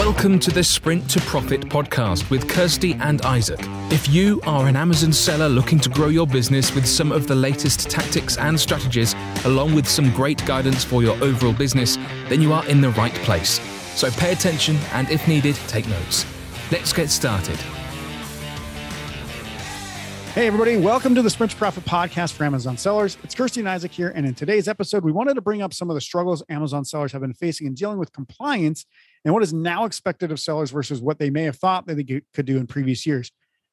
Welcome to the Sprint to Profit podcast with Kirsty and Isaac. If you are an Amazon seller looking to grow your business with some of the latest tactics and strategies, along with some great guidance for your overall business, then you are in the right place. So pay attention and, if needed, take notes. Let's get started. Hey, everybody, welcome to the Sprint to Profit podcast for Amazon sellers. It's Kirsty and Isaac here. And in today's episode, we wanted to bring up some of the struggles Amazon sellers have been facing in dealing with compliance and what is now expected of sellers versus what they may have thought that they could do in previous years.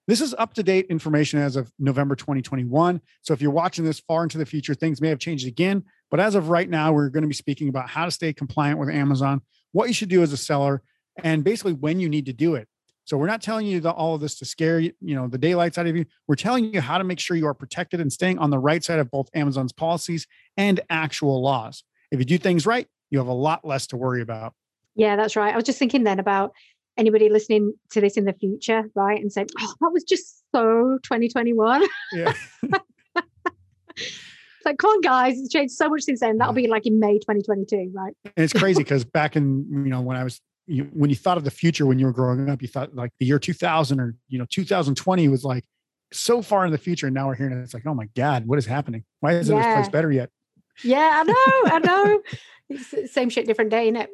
This is up to date information as of November 2021. So if you're watching this far into the future, things may have changed again. But as of right now, we're going to be speaking about how to stay compliant with Amazon, what you should do as a seller, and basically when you need to do it. So we're not telling you the, all of this to scare you, you know, the daylights out of you. We're telling you how to make sure you are protected and staying on the right side of both Amazon's policies and actual laws. If you do things right, you have a lot less to worry about. Yeah, that's right. I was just thinking then about anybody listening to this in the future, right? And saying, oh, that was just so 2021. Yeah. like, come on, guys, it's changed so much since then. That'll be like in May 2022, right? And it's crazy because back in, you know, when I was you, when you thought of the future when you were growing up, you thought like the year 2000 or you know 2020 was like so far in the future, and now we're here and it's like, oh my god, what is happening? Why isn't yeah. this place better yet? Yeah, I know, I know. It's same shit, different day, isn't it?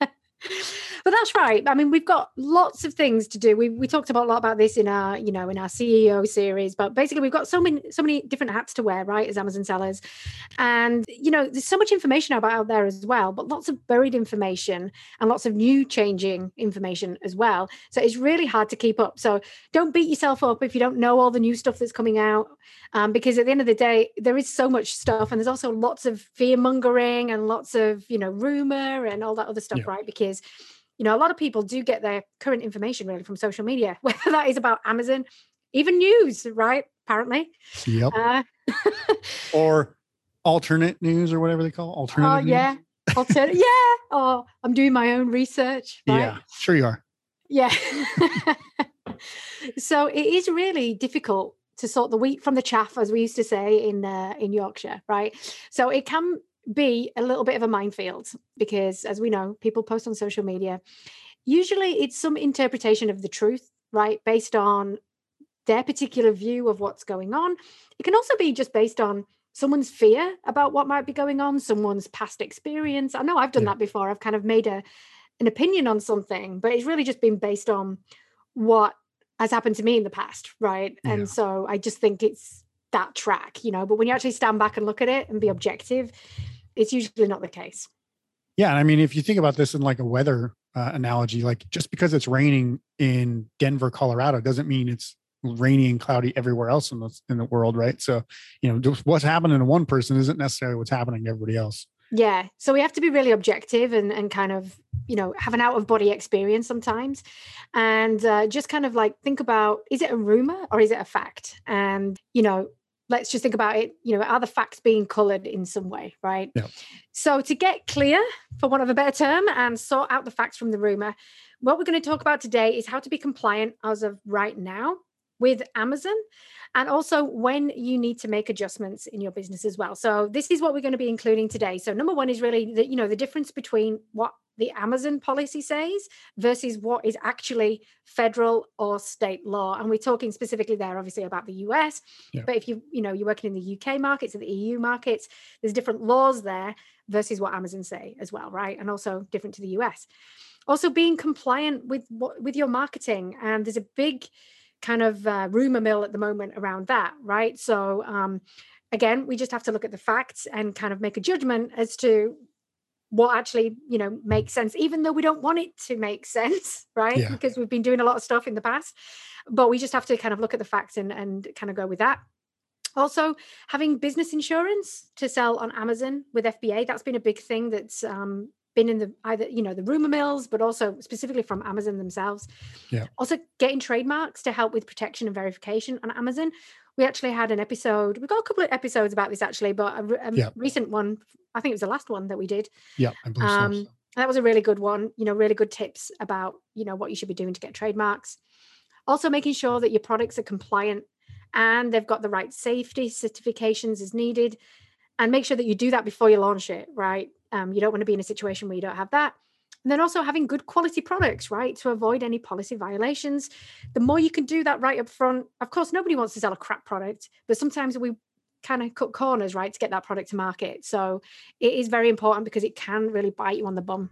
Yeah. but that's right. I mean, we've got lots of things to do. We we talked about a lot about this in our, you know, in our CEO series, but basically we've got so many so many different hats to wear, right, as Amazon sellers. And you know, there's so much information about out there as well, but lots of buried information and lots of new changing information as well. So it's really hard to keep up. So don't beat yourself up if you don't know all the new stuff that's coming out. Um, because at the end of the day, there is so much stuff, and there's also lots of fear mongering and lots of you know rumor and all that other stuff, yeah. right? Because you know, a lot of people do get their current information really from social media, whether that is about Amazon, even news, right? Apparently. Yep. Uh, or alternate news or whatever they call alternate. Oh, yeah. Alternate. yeah. Oh, I'm doing my own research. Right? Yeah, sure you are. Yeah. so it is really difficult to sort the wheat from the chaff, as we used to say in uh, in Yorkshire, right? So it can be a little bit of a minefield because, as we know, people post on social media. Usually it's some interpretation of the truth, right? Based on their particular view of what's going on. It can also be just based on someone's fear about what might be going on, someone's past experience. I know I've done yeah. that before. I've kind of made a an opinion on something, but it's really just been based on what has happened to me in the past, right? Yeah. And so I just think it's that track, you know. But when you actually stand back and look at it and be objective, it's usually not the case. Yeah, I mean, if you think about this in like a weather uh, analogy, like just because it's raining in Denver, Colorado, doesn't mean it's rainy and cloudy everywhere else in the in the world, right? So, you know, what's happening to one person isn't necessarily what's happening to everybody else. Yeah. So we have to be really objective and, and kind of, you know, have an out of body experience sometimes. And uh, just kind of like think about is it a rumor or is it a fact? And, you know, let's just think about it you know are the facts being colored in some way right? Yeah. so to get clear for want of a better term and sort out the facts from the rumor what we're going to talk about today is how to be compliant as of right now with amazon and also when you need to make adjustments in your business as well. So this is what we're going to be including today. So number one is really the, you know the difference between what the Amazon policy says versus what is actually federal or state law. And we're talking specifically there, obviously, about the US. Yeah. But if you, you know, you're working in the UK markets or the EU markets, there's different laws there versus what Amazon say as well, right? And also different to the US. Also, being compliant with what with your marketing, and there's a big kind of uh, rumor mill at the moment around that, right? So. um again we just have to look at the facts and kind of make a judgment as to what actually you know makes sense even though we don't want it to make sense right? Yeah. because we've been doing a lot of stuff in the past. But we just have to kind of look at the facts and, and kind of go with that. Also having business insurance to sell on amazon with fba that's been a big thing that's um, been in the either you know the rumor mills but also specifically from amazon themselves. Yeah. Also getting trademarks to help with protection and verification on amazon we actually had an episode We've got a couple of episodes about this actually but a, a yeah. recent one i think it was the last one that we did yeah I believe um, so. that was a really good one you know really good tips about you know what you should be doing to get trademarks also making sure that your products are compliant and they've got the right safety certifications as needed and make sure that you do that before you launch it right um, you don't want to be in a situation where you don't have that And then also having good quality products, right, to avoid any policy violations. The more you can do that right up front, of course, nobody wants to sell a crap product, but sometimes we kind of cut corners, right, to get that product to market. So it is very important because it can really bite you on the bum.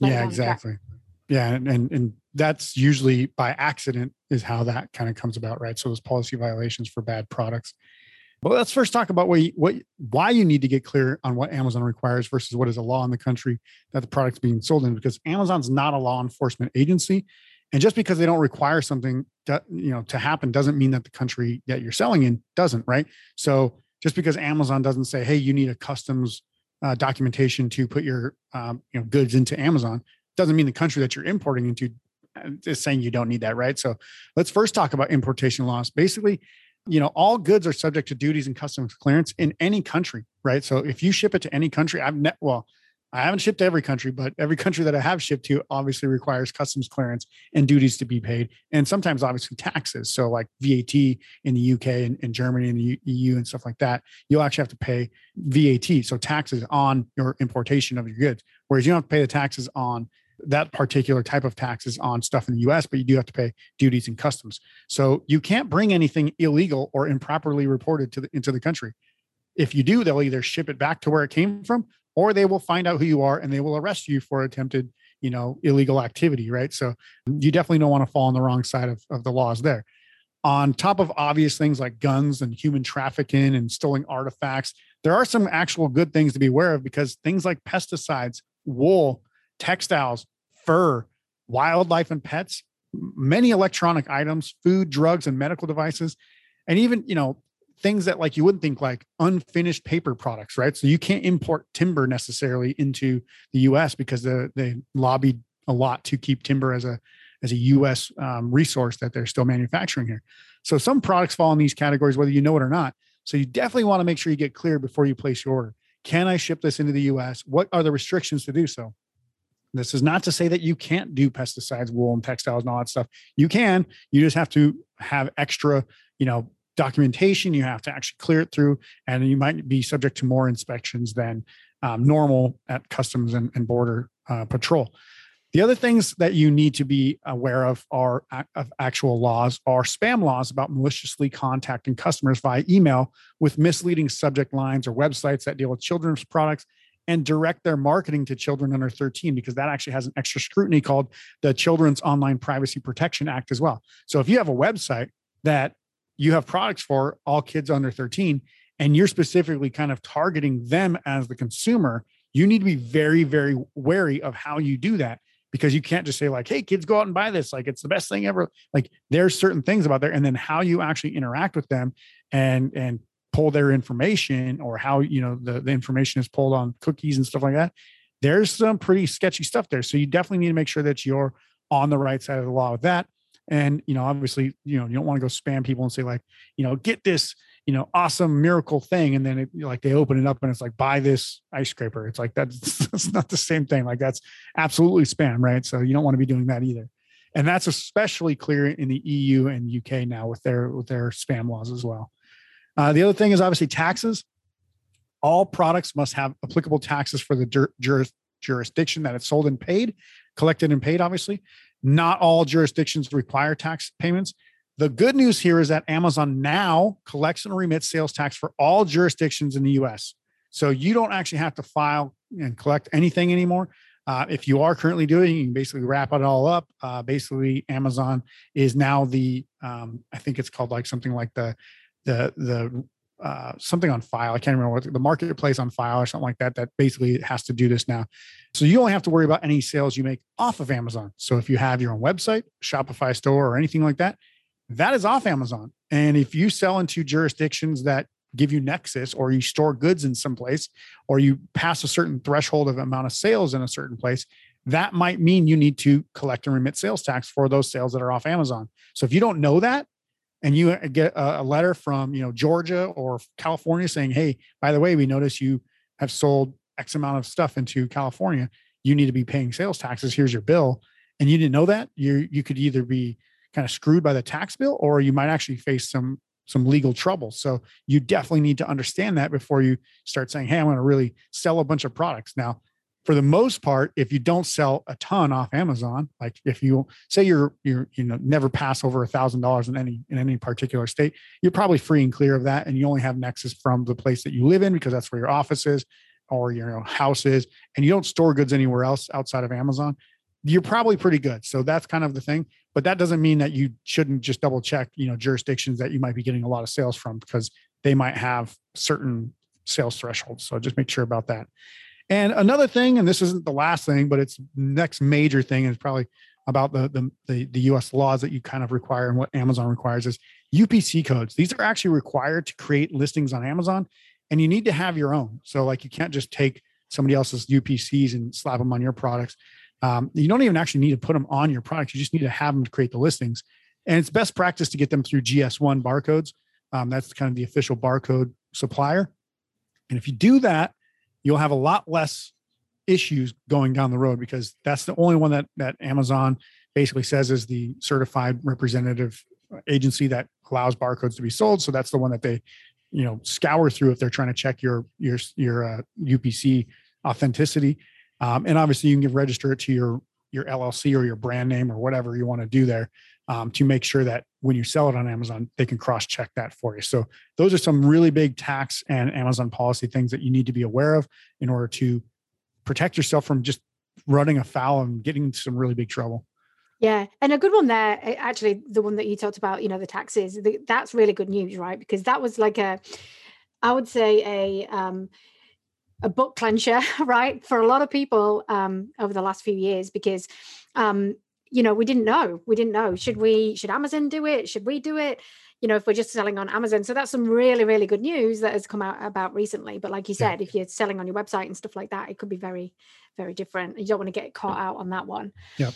Yeah, exactly. Yeah, and, and and that's usually by accident is how that kind of comes about, right? So those policy violations for bad products. But let's first talk about what, you, what why you need to get clear on what Amazon requires versus what is a law in the country that the product's being sold in, because Amazon's not a law enforcement agency, and just because they don't require something to, you know to happen doesn't mean that the country that you're selling in doesn't, right? So just because Amazon doesn't say, "Hey, you need a customs uh, documentation to put your um, you know goods into Amazon," doesn't mean the country that you're importing into uh, is saying you don't need that, right? So let's first talk about importation laws. Basically, you know, all goods are subject to duties and customs clearance in any country, right? So if you ship it to any country, I've net well, I haven't shipped to every country, but every country that I have shipped to obviously requires customs clearance and duties to be paid, and sometimes obviously taxes. So like VAT in the UK and, and Germany and the EU and stuff like that, you'll actually have to pay VAT, so taxes on your importation of your goods. Whereas you don't have to pay the taxes on that particular type of taxes on stuff in the US, but you do have to pay duties and customs. So you can't bring anything illegal or improperly reported to the, into the country. If you do, they'll either ship it back to where it came from or they will find out who you are and they will arrest you for attempted, you know, illegal activity, right? So you definitely don't want to fall on the wrong side of, of the laws there. On top of obvious things like guns and human trafficking and stolen artifacts, there are some actual good things to be aware of because things like pesticides, wool, textiles, fur, wildlife and pets, many electronic items, food, drugs, and medical devices, and even, you know, things that like you wouldn't think like unfinished paper products, right? So you can't import timber necessarily into the US because the, they lobbied a lot to keep timber as a as a US um, resource that they're still manufacturing here. So some products fall in these categories, whether you know it or not. So you definitely want to make sure you get clear before you place your order. Can I ship this into the US? What are the restrictions to do so? This is not to say that you can't do pesticides, wool, and textiles, and all that stuff. You can. You just have to have extra, you know, documentation. You have to actually clear it through, and you might be subject to more inspections than um, normal at customs and, and border uh, patrol. The other things that you need to be aware of are of actual laws are spam laws about maliciously contacting customers via email with misleading subject lines or websites that deal with children's products and direct their marketing to children under 13 because that actually has an extra scrutiny called the Children's Online Privacy Protection Act as well. So if you have a website that you have products for all kids under 13 and you're specifically kind of targeting them as the consumer, you need to be very very wary of how you do that because you can't just say like hey kids go out and buy this like it's the best thing ever like there's certain things about there and then how you actually interact with them and and pull their information or how you know the, the information is pulled on cookies and stuff like that there's some pretty sketchy stuff there. So you definitely need to make sure that you're on the right side of the law with that. And you know obviously you know you don't want to go spam people and say like you know get this you know awesome miracle thing and then it, like they open it up and it's like buy this ice scraper. It's like that's, that's not the same thing. Like that's absolutely spam right? So you don't want to be doing that either. And that's especially clear in the eu and uk now with their with their spam laws as well uh, the other thing is obviously taxes. All products must have applicable taxes for the juris, jurisdiction that it's sold and paid, collected and paid, obviously. Not all jurisdictions require tax payments. The good news here is that Amazon now collects and remits sales tax for all jurisdictions in the US. So you don't actually have to file and collect anything anymore. Uh, if you are currently doing, you can basically wrap it all up. Uh, basically, Amazon is now the, um, I think it's called like something like the the the uh, something on file. I can't remember what the marketplace on file or something like that. That basically has to do this now. So you only have to worry about any sales you make off of Amazon. So if you have your own website, Shopify store, or anything like that, that is off Amazon. And if you sell into jurisdictions that give you nexus or you store goods in some place or you pass a certain threshold of amount of sales in a certain place that might mean you need to collect and remit sales tax for those sales that are off amazon so if you don't know that and you uh, get a, letter from you know Georgia or California saying, "Hey, by the way, we notice you have sold X amount of stuff into California. You need to be paying sales taxes. Here's your bill." And you didn't know that, you you could either be kind of screwed by the tax bill, or you might actually face some some legal trouble. So you definitely need to understand that before you start saying, "Hey, I'm going to really sell a bunch of products." Now, for the most part, if you don't sell a ton off Amazon, like if you say you're you're you know never pass over a thousand dollars in any in any particular state, you're probably free and clear of that, and you only have nexus from the place that you live in because that's where your office is or your house is, and you don't store goods anywhere else outside of Amazon. You're probably pretty good. So that's kind of the thing. But that doesn't mean that you shouldn't just double check, you know, jurisdictions that you might be getting a lot of sales from because they might have certain sales thresholds. So just make sure about that. And another thing, and this isn't the last thing, but it's next major thing is probably about the, the, the the U.S. laws that you kind of require and what Amazon requires is UPC codes. These are actually required to create listings on Amazon, and you need to have your own. So like you can't just take somebody else's UPCs and slap them on your products. Um, you don't even actually need to put them on your products. You just need to have them to create the listings. And it's best practice to get them through GS1 barcodes. Um, that's kind of the official barcode supplier. And if you do that, you'll have a lot less issues going down the road because that's the only one that that Amazon basically says is the certified representative agency that allows barcodes to be sold. So that's the one that they, you know, scour through if they're trying to check your your your uh, UPC authenticity. Um, and obviously, you can register it to your your LLC or your brand name or whatever you want to do there um, to make sure that when you sell it on Amazon, they can cross check that for you. So those are some really big tax and Amazon policy things that you need to be aware of in order to protect yourself from just running afoul and getting some really big trouble. Yeah, and a good one there, actually, the one that you talked about, you know, the taxes. The, that's really good news, right? Because that was like a, I would say a um, a book clencher, right, for a lot of people um, over the last few years, because um, you know we didn't know we didn't know should we should amazon do it? Should we do it? You know if we're just selling on amazon. So that's some really really good news that has come out about recently. But like you said yeah. if you're selling on your website and stuff like that it could be very very different. You don't want to get caught out on that one. Yeah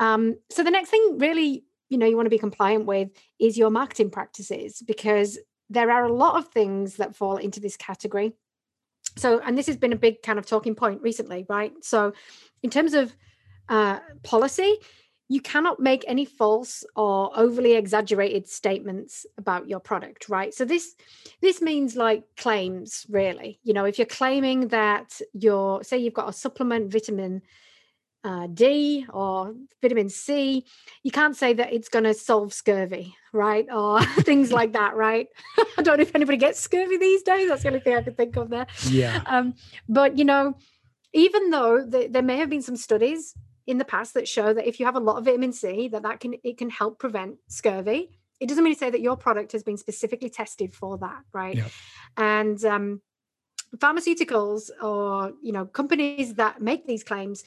um so the next thing really you know you want to be compliant with is your marketing practices because there are a lot of things that fall into this category. So and this has been a big kind of talking point recently right? So in terms of uh, policy you cannot make any false or overly exaggerated statements about your product right so this this means like claims really you know if you're claiming that you're say you've got a supplement vitamin uh, D or vitamin C, you can't say that it's going to solve scurvy, right? Or things like that, right? I don't know if anybody gets scurvy these days. That's the only thing I can think of there. Yeah. Um, but you know, even though the, there may have been some studies in the past that show that if you have a lot of vitamin C, that that can it can help prevent scurvy. It doesn't mean to say that your product has been specifically tested for that, right? Yeah. And um, pharmaceuticals or you know companies that make these claims,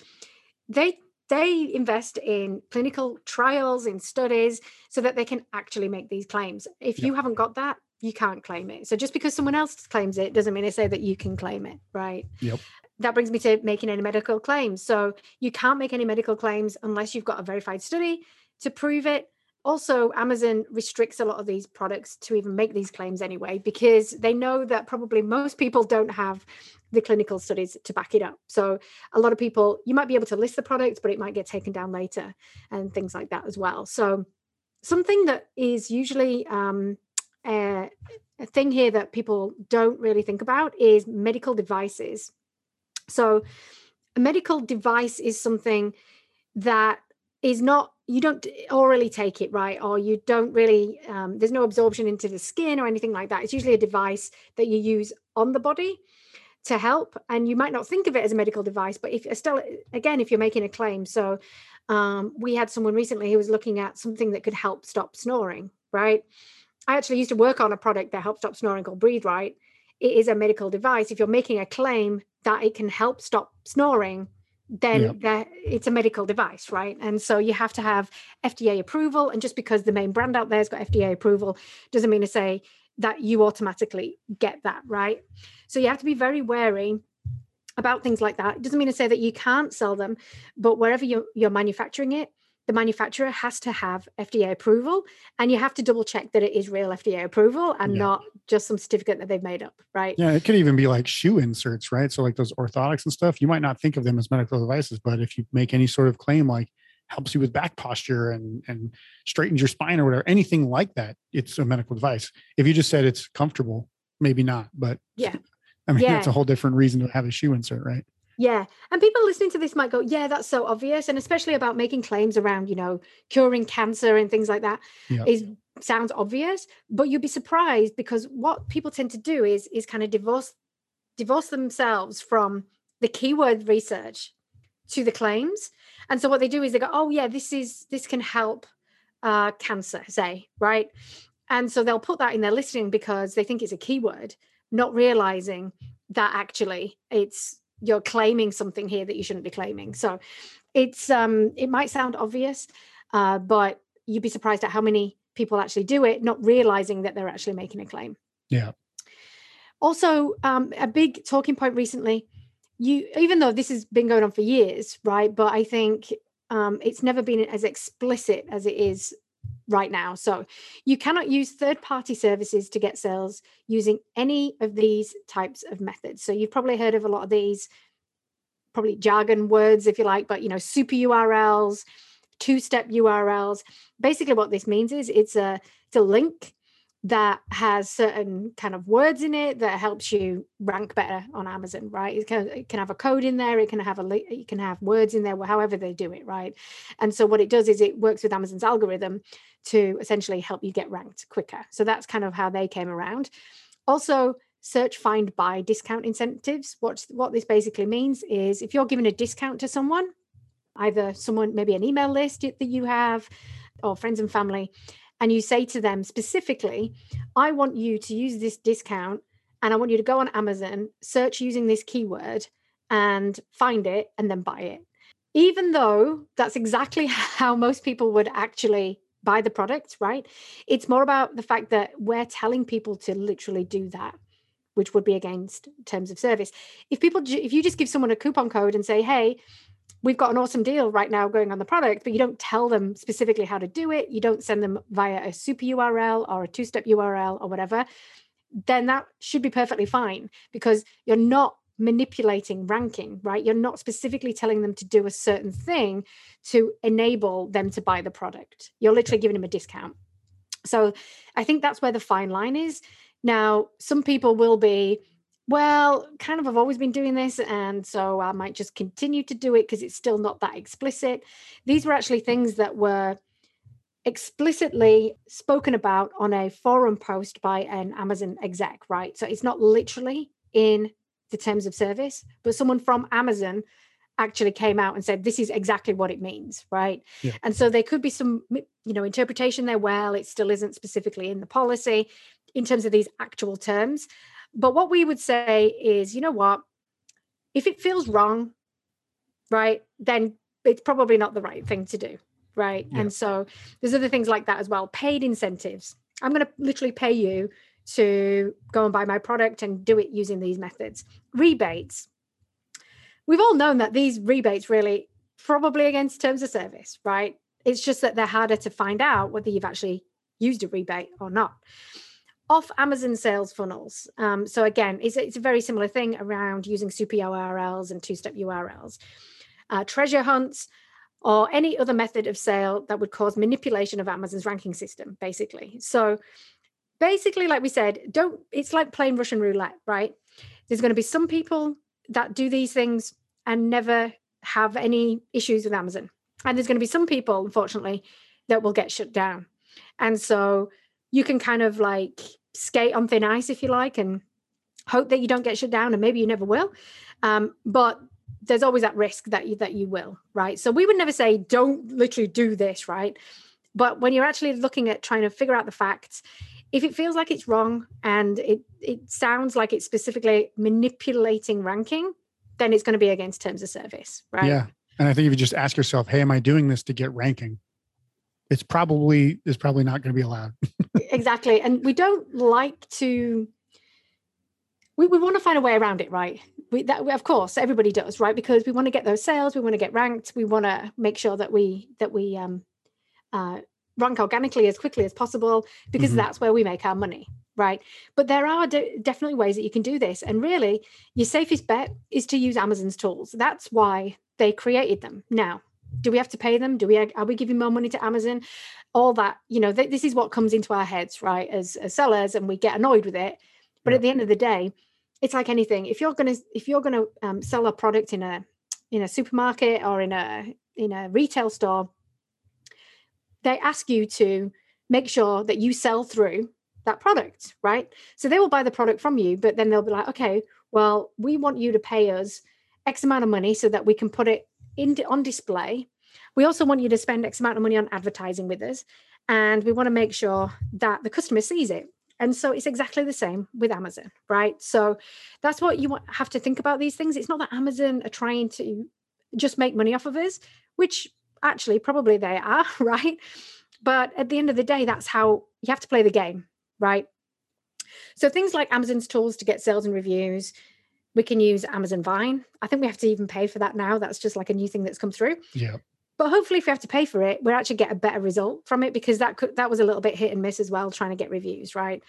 they they invest in clinical trials in studies so that they can actually make these claims. If you haven't got that, you can't claim it. So just because someone else claims it doesn't mean they say that you can claim it, right? Yep that brings me to making any medical claims. So you can't make any medical claims unless you've got a verified study to prove it. Also, Amazon restricts a lot of these products to even make these claims anyway, because they know that probably most people don't have the clinical studies to back it up. So, a lot of people, you might be able to list the product, but it might get taken down later and things like that as well. So, something that is usually um, a, a thing here that people don't really think about is medical devices so, a medical device is something that is not you don't orally take it right? Or you don't really um, there's no absorption into the skin or anything like that. It's usually a device that you use on the body to help and you might not think of it as a medical device but if still again if you're making a claim. So um, we had someone recently who was looking at something that could help stop snoring right? I actually used to work on a product that helped stop snoring called breathe right. It is a medical device. If you're making a claim that it can help stop snoring then yeah. it's a medical device right? And so you have to have fda approval and just because the main brand out there's got fda approval doesn't mean to say that you automatically get that right? So you have to be very wary about things like that. It doesn't mean to say that you can't sell them but wherever you're, you're manufacturing it the manufacturer has to have FDA approval and you have to double check that it is real FDA approval and yeah. not just some certificate that they've made up, right? Yeah, it could even be like shoe inserts, right? So like those orthotics and stuff, you might not think of them as medical devices, but if you make any sort of claim like helps you with back posture and and straightens your spine or whatever, anything like that, it's a medical device. If you just said it's comfortable, maybe not, but yeah. I mean, yeah. that's a whole different reason to have a shoe insert, right? Yeah. And people listening to this might go, yeah, that's so obvious. And especially about making claims around, you know, curing cancer and things like that Yeah. is sounds obvious, but you'd be surprised because what people tend to do is is kind of divorce divorce themselves from the keyword research to the claims. And so what they do is they go, oh yeah, this is this can help uh cancer, say, right? And so they'll put that in their listing because they think it's a keyword, not realizing that actually it's you're claiming something here that you shouldn't be claiming. So it's um it might sound obvious, uh, but you'd be surprised at how many people actually do it, not realizing that they're actually making a claim. Yeah. Also, um, a big talking point recently, you even though this has been going on for years, right? But I think um, it's never been as explicit as it is right now. So you cannot use third party services to get sales using any of these types of methods. So you've probably heard of a lot of these, probably jargon words, if you like, but you know, super URLs, two step URLs. Basically, what this means is it's a it's a link that has certain kind of words in it that helps you rank better on Amazon, right? It can, it can have a code in there, it can have a you can have words in there, however they do it, right? And so what it does is it works with Amazon's algorithm to essentially help you get ranked quicker. So that's kind of how they came around. Also, search, find, buy discount incentives. What what this basically means is if you're giving a discount to someone, either someone maybe an email list that you have, or friends and family and you say to them specifically, I want you to use this discount and I want you to go on Amazon, search using this keyword and find it and then buy it. Even though that's exactly how most people would actually buy the product, right? It's more about the fact that we're telling people to literally do that, which would be against terms of service. If people, if you just give someone a coupon code and say, hey, we've got an awesome deal right now going on the product, but you don't tell them specifically how to do it, you don't send them via a super URL or a two step URL or whatever, then that should be perfectly fine because you're not manipulating ranking, right? You're not specifically telling them to do a certain thing to enable them to buy the product. You're literally giving them a discount. So I think that's where the fine line is. Now, some people will be, well, kind of, I've always been doing this. And so I might just continue to do it because it's still not that explicit. These were actually things that were explicitly spoken about on a forum post by an Amazon exec, right? So it's not literally in the terms of service, but someone from Amazon actually came out and said this is exactly what it means right? Yeah. and so there could be some you know interpretation there well it still isn't specifically in the policy in terms of these actual terms. But what we would say is you know what? If it feels wrong right then it's probably not the right thing to do right? Yeah. and so there's other things like that as well. Paid incentives. I'm going to literally pay you to go and buy my product and do it using these methods rebates we've all known that these rebates really probably against terms of service right it's just that they're harder to find out whether you've actually used a rebate or not off Amazon sales funnels. Um, so again, it's, it's a very similar thing around using super URLs and two-step URLs. Uh, treasure hunts or any other method of sale that would cause manipulation of Amazon's ranking system, basically. So basically, like we said, don't it's like playing Russian roulette, right? There's going to be some people that do these things and never have any issues with Amazon. And there's going to be some people, unfortunately, that will get shut down. And so you can kind of like skate on thin ice if you like and hope that you don't get shut down and maybe you never will um, but there's always that risk that you that you will right so we would never say don't literally do this right but when you're actually looking at trying to figure out the facts if it feels like it's wrong and it it sounds like it's specifically manipulating ranking then it's going to be against terms of service right Yeah. And I think if you just ask yourself, hey, am I doing this to get ranking? It's probably is probably not going to be allowed. exactly and we don't like to we, we want to find a way around it right we that of course everybody does right because we want to get those sales we want to get ranked we want to make sure that we that we um uh rank organically as quickly as possible because Mhm. that's where we make our money right? But there are de- definitely ways that you can do this. And really your safest bet is to use amazon's tools. That's why they created them. Now do we have to pay them? Do we are we giving more money to amazon? All that you know th- this is what comes into our heads right as, as sellers and we get annoyed with it. But Yeah. at the end of the day it's like anything. If you're gonna if you're gonna um, sell a product in a in a supermarket or in a in a retail store, they ask you to make sure that you sell through that product, right? So they will buy the product from you, but then they'll be like, okay, well, we want you to pay us X amount of money so that we can put it in on display. We also want you to spend X amount of money on advertising with us. And we want to make sure that the customer sees it. And so it's exactly the same with Amazon, right? So that's what you have to think about these things. It's not that Amazon are trying to just make money off of us, which actually probably they are, right? But at the end of the day, that's how you have to play the game, right? So things like Amazon's tools to get sales and reviews, we can use Amazon Vine. I think we have to even pay for that now. That's just like a new thing that's come through. Yeah. But hopefully, if we have to pay for it, we'll actually get a better result from it because that could that was a little bit hit and miss as well, trying to get reviews, right?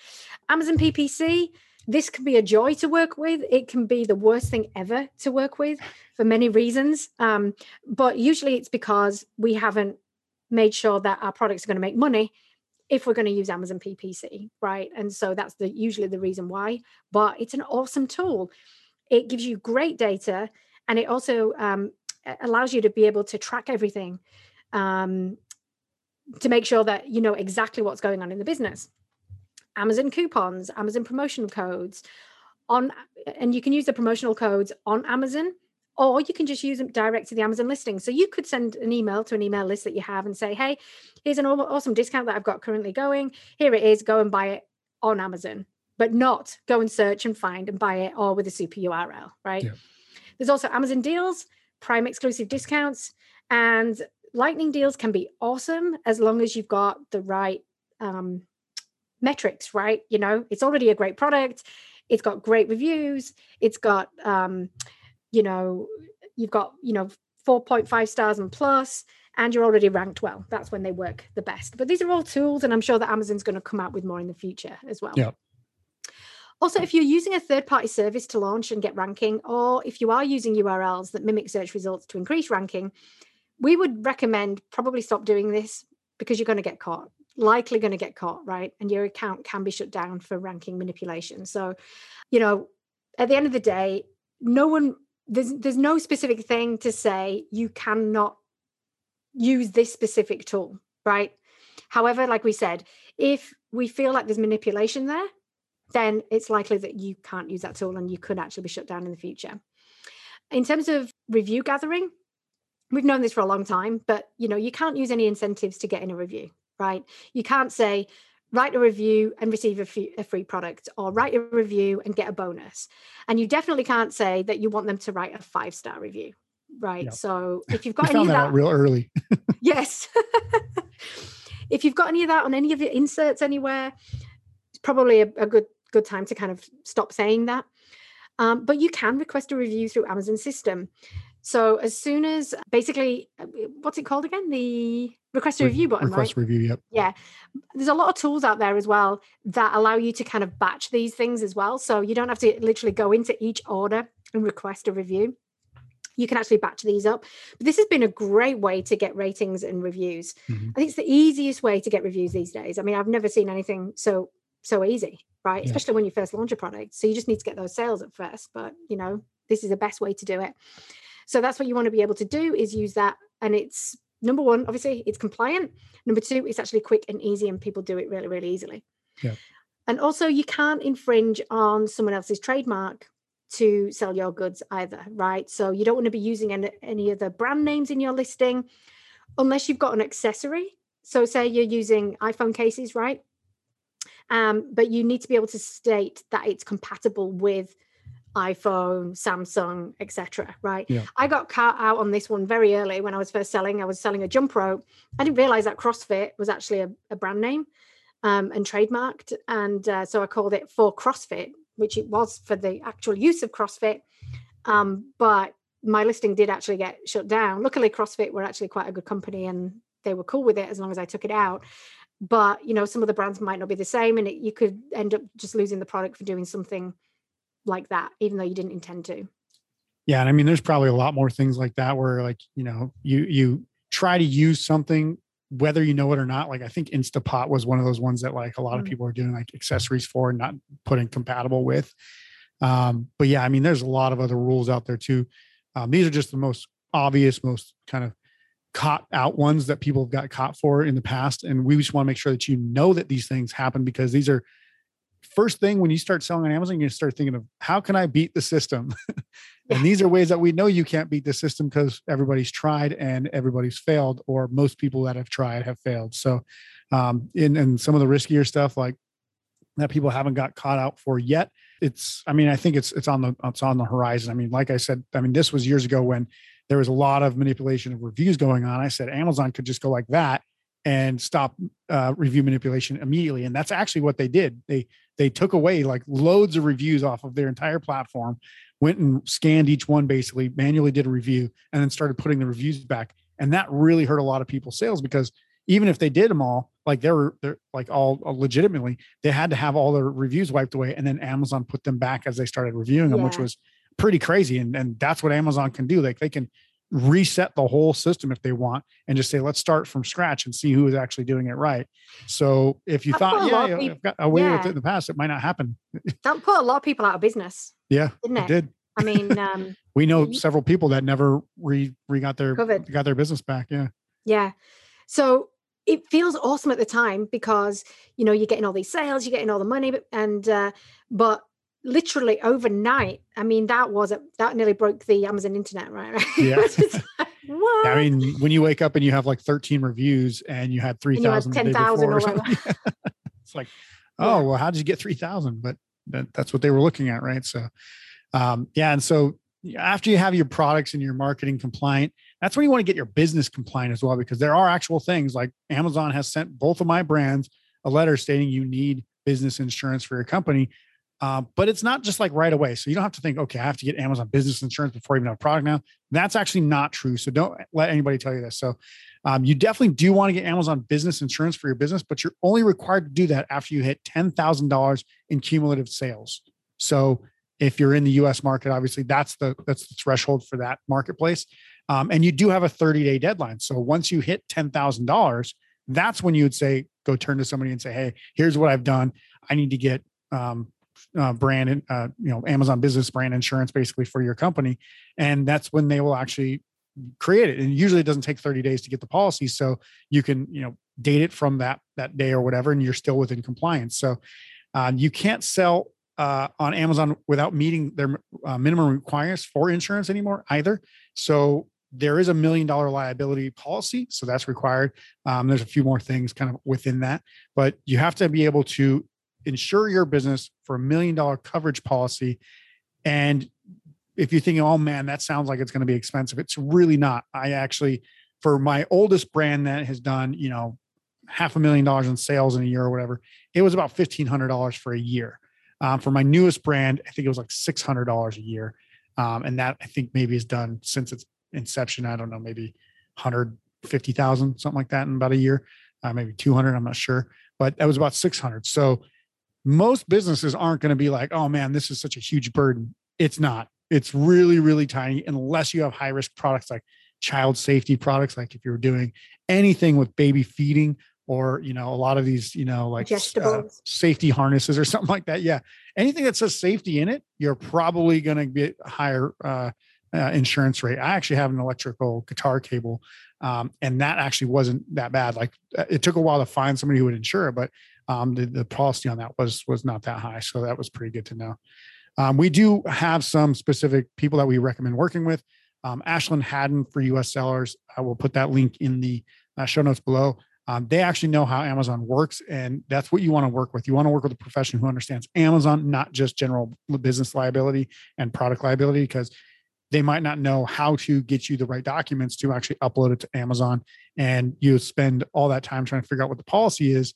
Amazon PPC, this can be a joy to work with. It can be the worst thing ever to work with for many reasons. Um, but usually it's because we haven't made sure that our products are going to make money if we're going to use Amazon PPC, right? And so that's the usually the reason why. But it's an awesome tool. It gives you great data, and it also um, allows you to be able to track everything um, to make sure that you know exactly what's going on in the business. Amazon coupons, Amazon promotional codes on, and you can use the promotional codes on Amazon or you can just use them direct to the Amazon listing. So you could send an email to an email list that you have and say, hey, here's an awesome discount that I've got currently going. Here it is. Go and buy it on Amazon, but not go and search and find and buy it all with a super URL, right? Yeah. There's also Amazon deals, Prime exclusive discounts, and lightning deals can be awesome as long as you've got the right um, metrics, right? You know, it's already a great product. It's got great reviews. It's got, um, you know, you've got, you know, 4.5 stars and plus, and you're already ranked well. That's when they work the best. But these are all tools, and I'm sure that Amazon's going to come out with more in the future as well. Yeah. Also, if you're using a third party service to launch and get ranking, or if you are using URLs that mimic search results to increase ranking, we would recommend probably stop doing this because you're going to get caught, likely going to get caught, right? And your account can be shut down for ranking manipulation. So, you know, at the end of the day, no one there's there's no specific thing to say you cannot use this specific tool, right? However, like we said, if we feel like there's manipulation there, then it's likely that you can't use that tool and you could actually be shut down in the future. In terms of review gathering, we've known this for a long time, but you know, you can't use any incentives to get in a review, right? You can't say, write a review and receive a, a free product or write a review and get a bonus. And you definitely can't say that you want them to write a five star review, right? So if you've got any of that, that out real early. yes. if you've got any of that on any of your inserts anywhere, it's probably a, a good good time to kind of stop saying that. Um, but you can request a review through Amazon system. So as soon as basically, uh, what's it called again? The request a review button, request right? review, yep. Yeah. There's a lot of tools out there as well that allow you to kind of batch these things as well. So you don't have to literally go into each order and request a review. You can actually batch these up. But this has been a great way to get ratings and reviews. Mm-hmm. I think it's the easiest way to get reviews these days. I mean, I've never seen anything so so easy, right? Yeah. Especially when you first launch a product. So you just need to get those sales at first, but you know, this is the best way to do it. So that's what you want to be able to do is use that. And it's number one, obviously, it's compliant. Number two, it's actually quick and easy, and people do it really, really easily. Yeah. And also, you can't infringe on someone else's trademark to sell your goods either, right? So you don't want to be using any, any other brand names in your listing unless you've got an accessory. So, say you're using iPhone cases, right? Um, but you need to be able to state that it's compatible with iPhone, Samsung, etc. Right? Yeah. I got caught out on this one very early when I was first selling. I was selling a jump rope. I didn't realize that CrossFit was actually a, a brand name um, and trademarked, and uh, so I called it for CrossFit, which it was for the actual use of CrossFit. Um, but my listing did actually get shut down. Luckily, CrossFit were actually quite a good company and they were cool with it as long as I took it out. But you know, some of the brands might not be the same, and it, you could end up just losing the product for doing something like that, even though you didn't intend to. Yeah, and I mean, there's probably a lot more things like that where, like, you know, you you try to use something whether you know it or not. Like, I think Instapot was one of those ones that like a lot of people are doing like accessories for and not putting compatible with. Um, but yeah, I mean, there's a lot of other rules out there too. Um, these are just the most obvious, most kind of caught out ones that people have got caught for in the past. And we just want to make sure that you know that these things happen because these are first thing when you start selling on Amazon, you start thinking of how can I beat the system? and these are ways that we know you can't beat the system because everybody's tried and everybody's failed, or most people that have tried have failed. So, um, in and some of the riskier stuff like that people haven't got caught out for yet. It's, I mean, I think it's it's on the it's on the horizon. I mean, like I said, I mean, this was years ago when there was a lot of manipulation of reviews going on. I said Amazon could just go like that and stop uh, review manipulation immediately, and that's actually what they did. They they took away like loads of reviews off of their entire platform, went and scanned each one basically, manually did a review, and then started putting the reviews back. And that really hurt a lot of people's sales because even if they did them all, like they were they're like all uh, legitimately, they had to have all their reviews wiped away, and then Amazon put them back as they started reviewing them, yeah. which was pretty crazy. And and that's what Amazon can do. Like they can reset the whole system if they want and just say let's start from scratch and see who is actually doing it right. So if you thought yeah people, i've got a way yeah. with it in the past it might not happen. That put a lot of people out of business yeah didn't it, it? did. I mean um, we know several people that never re, re got their COVID. got their business back yeah. Yeah. So it feels awesome at the time because you know you're getting all these sales you're getting all the money and uh, but literally overnight. I mean, that was a, that nearly broke the Amazon internet, right? Yeah. like, I mean, when you wake up and you have like 13 reviews and you had 3,000, 10,000 or whatever. it's like, oh, yeah. well, how did you get 3,000? But that, that's what they were looking at, right? So, um, yeah. And so after you have your products and your marketing compliant, that's when you want to get your business compliant as well, because there are actual things like Amazon has sent both of my brands a letter stating you need business insurance for your company uh, but it's not just like right away. So you don't have to think, okay, I have to get Amazon business insurance before I even have a product now. That's actually not true. So don't let anybody tell you this. So um, you definitely do want to get Amazon business insurance for your business, but you're only required to do that after you hit $10,000 in cumulative sales. So if you're in the US market, obviously that's the, that's the threshold for that marketplace. Um, and you do have a 30 day deadline. So once you hit $10,000, that's when you would say, go turn to somebody and say, Hey, here's what I've done. I need to get um, uh, brand, uh, you know, Amazon business brand insurance basically for your company. And that's when they will actually create it. And usually it doesn't take 30 days to get the policy. So you can, you know, date it from that, that day or whatever, and you're still within compliance. So um, you can't sell uh, on Amazon without meeting their uh, minimum requirements for insurance anymore either. So there is a million dollar liability policy, so that's required. Um, there's a few more things kind of within that, but you have to be able to insure your business for a million dollar coverage policy. And if you're thinking, oh man, that sounds like it's going to be expensive, it's really not. I actually, for my oldest brand that has done, you know, half a million dollars in sales in a year or whatever, it was about $1,500 for a year. Um, for my newest brand, I think it was like $600 a year. Um, and that I think maybe is done since its inception. I don't know, maybe 150,000, something like that in about a year, uh, maybe 200. I'm not sure, but that was about 600. So most businesses aren't going to be like, oh man, this is such a huge burden. It's not. It's really, really tiny unless you have high risk products like child safety products, like if you're doing anything with baby feeding or you know a lot of these you know like uh, safety harnesses or something like that yeah anything that says safety in it you're probably going to get a higher uh, uh, insurance rate i actually have an electrical guitar cable um, and that actually wasn't that bad like uh, it took a while to find somebody who would insure it but um, the, the policy on that was was not that high. So that was pretty good to know. Um, we do have some specific people that we recommend working with. Um, Ashland Haddon for US sellers. I will put that link in the uh, show notes below. Um, they actually know how Amazon works, and that's what you want to work with. You want to work with a professional who understands Amazon, not just general business liability and product liability, because they might not know how to get you the right documents to actually upload it to Amazon. And you spend all that time trying to figure out what the policy is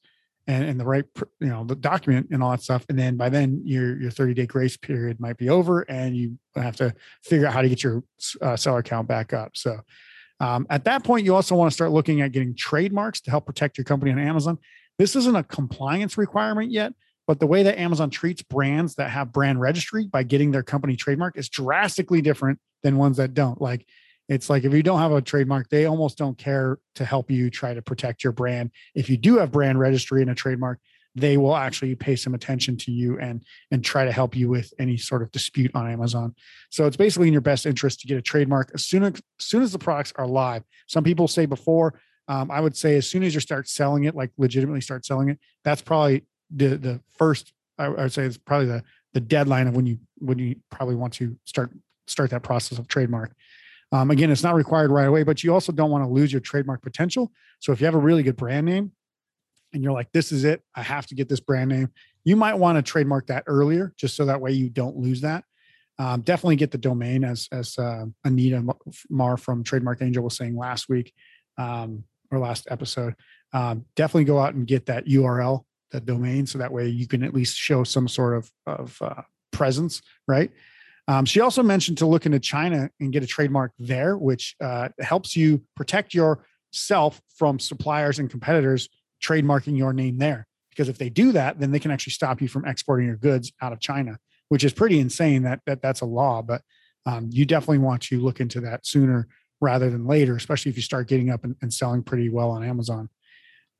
and, and the right you know the document and all that stuff and then by then your your 30 day grace period might be over and you have to figure out how to get your uh, seller account back up. So um, at that point you also want to start looking at getting trademarks to help protect your company on amazon. This isn't a compliance requirement yet but the way that amazon treats brands that have brand registry by getting their company trademark is drastically different than ones that don't. Like it's like if you don't have a trademark, they almost don't care to help you try to protect your brand. If you do have brand registry and a trademark, they will actually pay some attention to you and and try to help you with any sort of dispute on Amazon. So it's basically in your best interest to get a trademark as soon as, as soon as the products are live. Some people say before. Um, I would say as soon as you start selling it, like legitimately start selling it, that's probably the the first. I, I would say it's probably the the deadline of when you when you probably want to start start that process of trademark. Um, again, it's not required right away, but you also don't want to lose your trademark potential. So if you have a really good brand name and you're like, this is it, I have to get this brand name, you might want to trademark that earlier, just so that way you don't lose that. Um, definitely get the domain, as as uh, Anita Marr from Trademark Angel was saying last week um, or last episode. Um, definitely go out and get that URL, that domain, so that way you can at least show some sort of of uh, presence, right? Um, she also mentioned to look into China and get a trademark there, which uh, helps you protect yourself from suppliers and competitors trademarking your name there. Because if they do that, then they can actually stop you from exporting your goods out of China, which is pretty insane that, that that's a law. But um, you definitely want to look into that sooner rather than later, especially if you start getting up and, and selling pretty well on Amazon.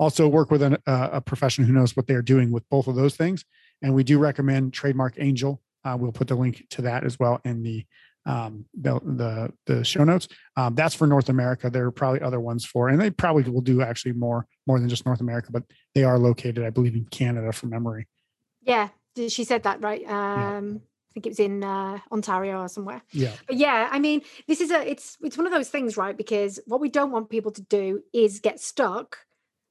Also, work with an, uh, a professional who knows what they're doing with both of those things. And we do recommend Trademark Angel uh, we'll put the link to that as well in the um, the, the, the show notes. Um, that's for North America. There are probably other ones for, and they probably will do actually more more than just North America, but they are located, I believe, in Canada from memory. Yeah, she said that right. Um, yeah. I think it was in uh, Ontario or somewhere. Yeah. But yeah, I mean, this is a it's it's one of those things, right? Because what we don't want people to do is get stuck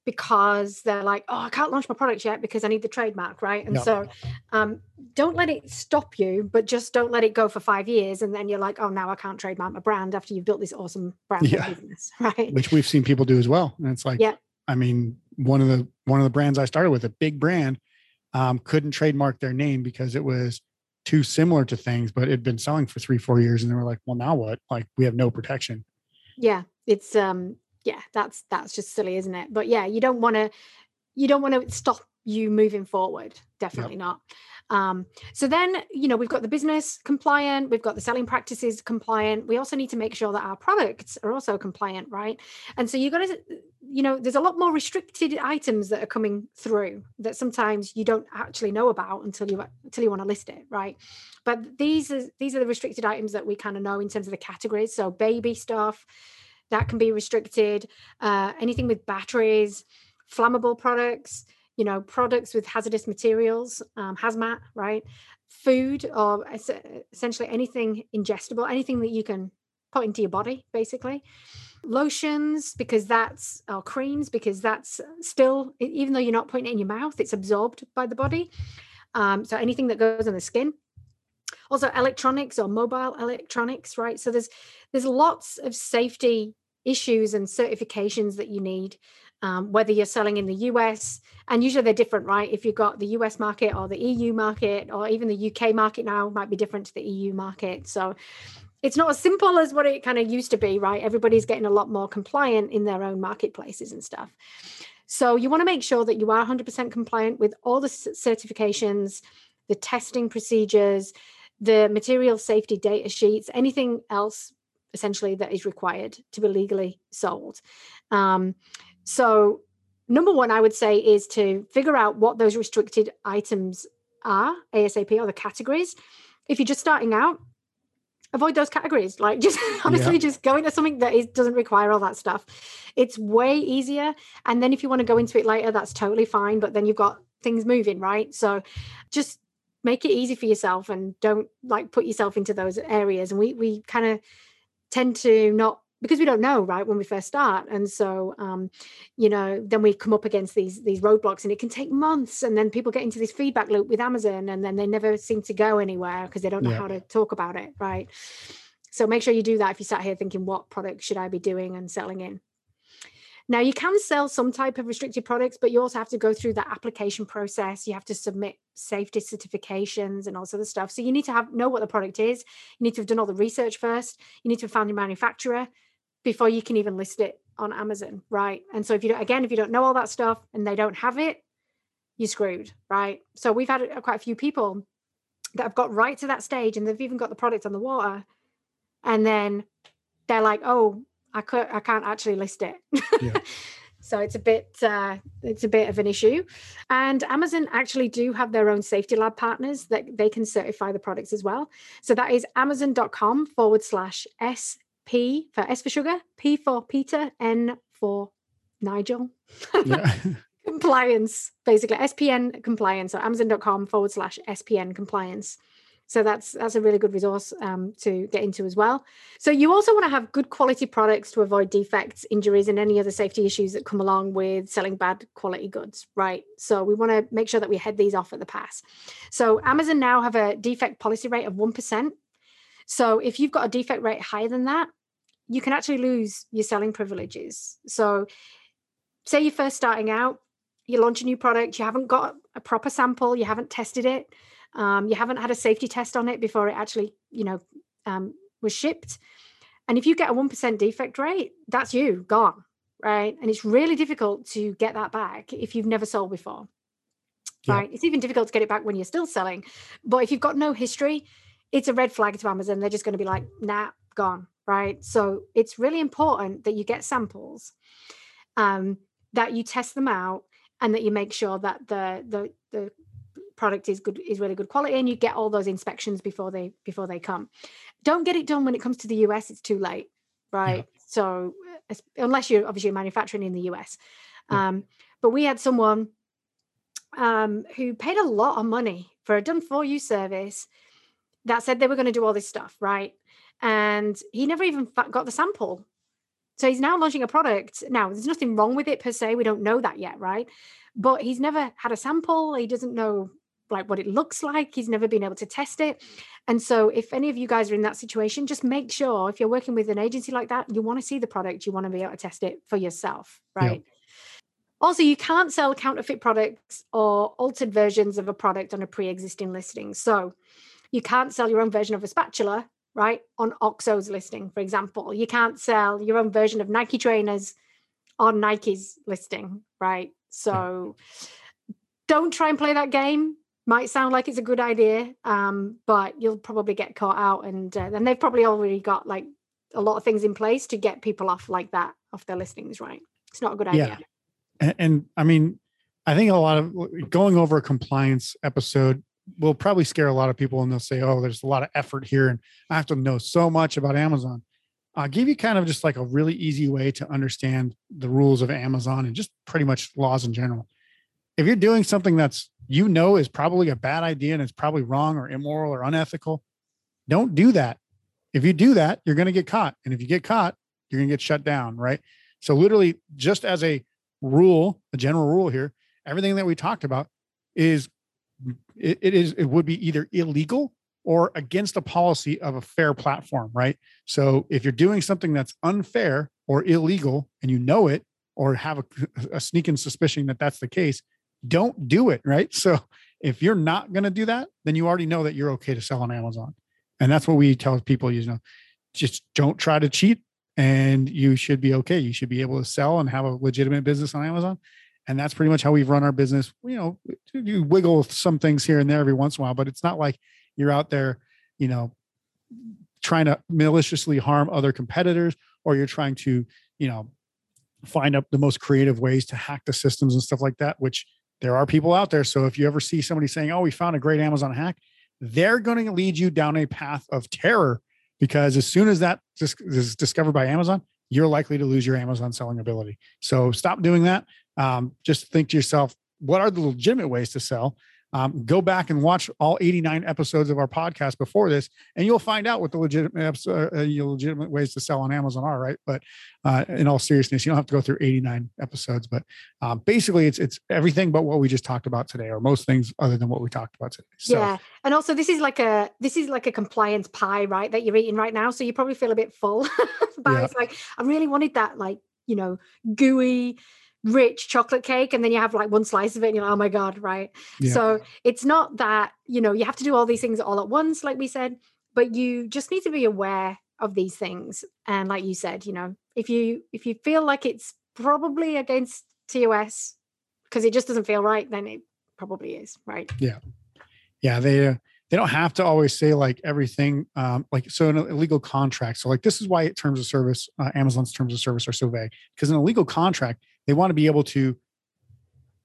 because they're like, oh, I can't launch my product yet because I need the trademark, right? And no. so um, don't let it stop you, but just don't let it go for five years. And then you're like, oh, now I can't trademark my brand after you've built this awesome brand yeah. business, right? Which we've seen people do as well. And it's like, yeah. I mean, one of the one of the brands I started with, a big brand, um, couldn't trademark their name because it was too similar to things, but it'd been selling for three, four years. And they were like, well, now what? Like we have no protection. Yeah. It's um yeah, that's that's just silly, isn't it? But yeah, you don't want to you don't want to stop you moving forward. Definitely yep. not. Um, so then, you know, we've got the business compliant, we've got the selling practices compliant. We also need to make sure that our products are also compliant, right? And so you got to, you know, there's a lot more restricted items that are coming through that sometimes you don't actually know about until you until you want to list it, right? But these are these are the restricted items that we kind of know in terms of the categories. So baby stuff, that can be restricted. Uh, anything with batteries, flammable products, you know, products with hazardous materials, um, hazmat, right? Food or essentially anything ingestible, anything that you can put into your body, basically. Lotions, because that's, or creams, because that's still, even though you're not putting it in your mouth, it's absorbed by the body. Um, so anything that goes on the skin also electronics or mobile electronics right so there's there's lots of safety issues and certifications that you need um, whether you're selling in the US, and usually they're different, right? If you've got the US market or the EU market, or even the UK market now might be different to the EU market. So it's not as simple as what it kind of used to be, right? Everybody's getting a lot more compliant in their own marketplaces and stuff. So you want to make sure that you are 100% compliant with all the certifications, the testing procedures, the material safety data sheets, anything else essentially that is required to be legally sold. Um, so, number one, I would say is to figure out what those restricted items are, ASAP, or the categories. If you're just starting out, avoid those categories. Like, just honestly, yeah. just go into something that is, doesn't require all that stuff. It's way easier. And then if you want to go into it later, that's totally fine. But then you've got things moving, right? So, just make it easy for yourself and don't like put yourself into those areas. And we we kind of tend to not because we don't know right when we first start. And so um, you know then we come up against these these roadblocks and it can take months and then people get into this feedback loop with amazon and then they never seem to go anywhere because they don't know yeah. how to talk about it right? So make sure you do that if you sat here thinking what product should i be doing and selling in now, you can sell some type of restricted products, but you also have to go through that application process. You have to submit safety certifications and all sort of stuff. So you need to have know what the product is. You need to have done all the research first. You need to have found your manufacturer before you can even list it on Amazon, right? And so if you don't, again, if you don't know all that stuff and they don't have it, you're screwed, right? So we've had uh, quite a few people that have got right to that stage and they've even got the product on the water, and then they're like, "Oh, I could I can't actually list it. Yeah. so it's a bit uh, it's a bit of an issue. And Amazon actually do have their own safety lab partners that they can certify the products as well. So that is amazon.com forward slash SP for S for sugar, P for Peter, N for Nigel. Yeah. compliance, basically SPN compliance. So amazon.com forward slash SPN compliance. So that's that's a really good resource um, to get into as well. So you also want to have good quality products to avoid defects, injuries, and any other safety issues that come along with selling bad quality goods, right? So we want to make sure that we head these off at the pass. So Amazon now have a defect policy rate of one percent. So if you've got a defect rate higher than that, you can actually lose your selling privileges. So say you're first starting out, you launch a new product, you haven't got a proper sample, you haven't tested it um, you haven't had a safety test on it before it actually you know um, was shipped. And if you get a 1% defect rate that's you gone right? And it's really difficult to get that back if you've never sold before yeah. right? It's even difficult to get it back when you're still selling. But if you've got no history it's a red flag to amazon. They're just going to be like nah gone right? So it's really important that you get samples um, that you test them out and that you make sure that the the the product is good is really good quality and you get all those inspections before they before they come. Don't get it done when it comes to the us it's too late right? Yeah. so unless you're obviously manufacturing in the us yeah. um, but we had someone um, who paid a lot of money for a done for you service that said they were going to do all this stuff right? And he never even got the sample. So he's now launching a product. Now there's nothing wrong with it per se we don't know that yet right? But he's never had a sample he doesn't know like what it looks like. He's never been able to test it. And so if any of you guys are in that situation, just make sure if you're working with an agency like that, you want to see the product, you want to be able to test it for yourself, right? Yeah. Also, you can't sell counterfeit products or altered versions of a product on a pre-existing listing. So you can't sell your own version of a spatula, right, on Oxo's listing, for example. You can't sell your own version of Nike trainers on Nike's listing, right? So yeah. don't try and play that game might sound like it's a good idea, um, but you'll probably get caught out. And uh, and they've probably already got like a lot of things in place to get people off like that off their listings. Right? It's not a good idea. Yeah. And, and I mean, I think a lot of going over a compliance episode will probably scare a lot of people, and they'll say, "Oh, there's a lot of effort here, and I have to know so much about Amazon." I'll give you kind of just like a really easy way to understand the rules of Amazon and just pretty much laws in general. If you're doing something that's you know is probably a bad idea and it's probably wrong or immoral or unethical, don't do that. If you do that, you're going to get caught. And if you get caught, you're going to get shut down, right? So, literally, just as a rule, a general rule here, everything that we talked about is it, it is it would be either illegal or against the policy of a fair platform, right? So, if you're doing something that's unfair or illegal and you know it or have a, a sneaking suspicion that that's the case, don't do it. Right. So if you're not going to do that, then you already know that you're okay to sell on Amazon. And that's what we tell people, you know, just don't try to cheat and you should be okay. You should be able to sell and have a legitimate business on Amazon. And that's pretty much how we've run our business. You know, you wiggle some things here and there every once in a while, but it's not like you're out there, you know, trying to maliciously harm other competitors or you're trying to, you know, find up the most creative ways to hack the systems and stuff like that, which there are people out there. So if you ever see somebody saying, "Oh, we found a great Amazon hack," they're going to lead you down a path of terror because as soon as that is discovered by Amazon, you're likely to lose your Amazon selling ability. So stop doing that. Um, just think to yourself, what are the legitimate ways to sell? Um, go back and watch all 89 episodes of our podcast before this, and you'll find out what the legitimate uh, uh legitimate ways to sell on Amazon are. Right, but uh, in all seriousness, you don't have to go through 89 episodes. But um, basically, it's it's everything but what we just talked about today, or most things other than what we talked about today. So, yeah, and also this is like a this is like a compliance pie, right? That you're eating right now, so you probably feel a bit full. but yeah. it's like I really wanted that, like you know, gooey rich chocolate cake and then you have like one slice of it and you're like, oh my God, right? Yeah. So it's not that, you know, you have to do all these things all at once, like we said, but you just need to be aware of these things. And like you said, you know, if you if you feel like it's probably against TOS because it just doesn't feel right, then it probably is, right? Yeah. Yeah. They uh, they don't have to always say like everything um, like so in a legal contract so like this is why terms of service uh, amazon's terms of service are so vague because in a legal contract they want to be able to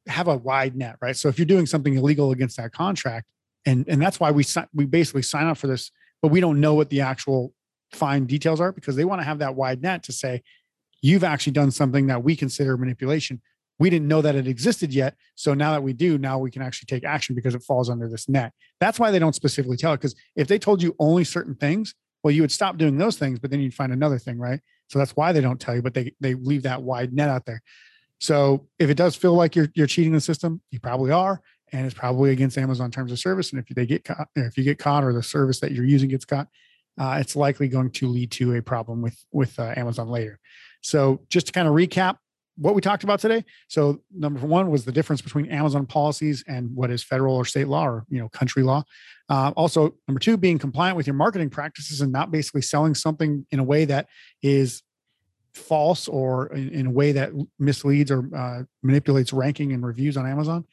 have a wide net right so if you're doing something illegal against that contract and and that's why we we basically sign up for this but we don't know what the actual fine details are because they want to have that wide net to say you've actually done something that we consider manipulation we didn't know that it existed yet. So now that we do, now we can actually take action because it falls under this net. That's why they don't specifically tell it. Because if they told you only certain things, well, you would stop doing those things, but then you'd find another thing, right? So that's why they don't tell you, but they they leave that wide net out there. So if it does feel like you're you're cheating the system, you probably are, and it's probably against Amazon terms of service. And if they get caught, if you get caught, or the service that you're using gets caught, uh, it's likely going to lead to a problem with with uh, Amazon later. So just to kind of recap, what we talked about today. So number one was the difference between Amazon policies and what is federal or state law or you know country law. Uh, also, number two, being compliant with your marketing practices and not basically selling something in a way that is false or in, in a way that misleads or uh, manipulates ranking and reviews on Amazon.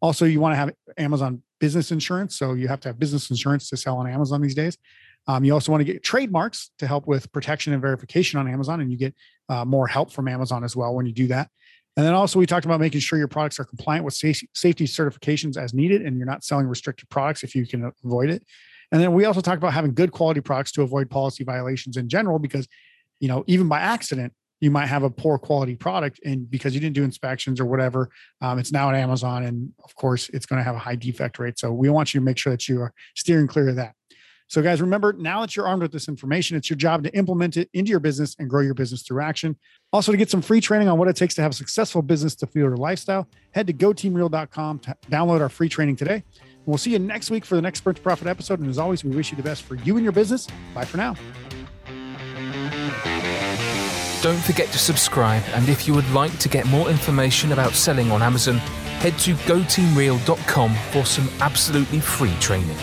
Also, you want to have Amazon business insurance. So you have to have business insurance to sell on Amazon these days. Um, you also want to get trademarks to help with protection and verification on Amazon, and you get uh, more help from Amazon as well when you do that. And then also, we talked about making sure your products are compliant with safety certifications as needed, and you're not selling restricted products if you can avoid it. And then we also talked about having good quality products to avoid policy violations in general, because you know even by accident you might have a poor quality product, and because you didn't do inspections or whatever, um, it's now at Amazon, and of course it's going to have a high defect rate. So we want you to make sure that you are steering clear of that. So, guys, remember now that you're armed with this information, it's your job to implement it into your business and grow your business through action. Also, to get some free training on what it takes to have a successful business to fuel your lifestyle, head to goteamreal.com to download our free training today. We'll see you next week for the next Sprint to Profit episode. And as always, we wish you the best for you and your business. Bye for now. Don't forget to subscribe. And if you would like to get more information about selling on Amazon, head to goteamreal.com for some absolutely free training.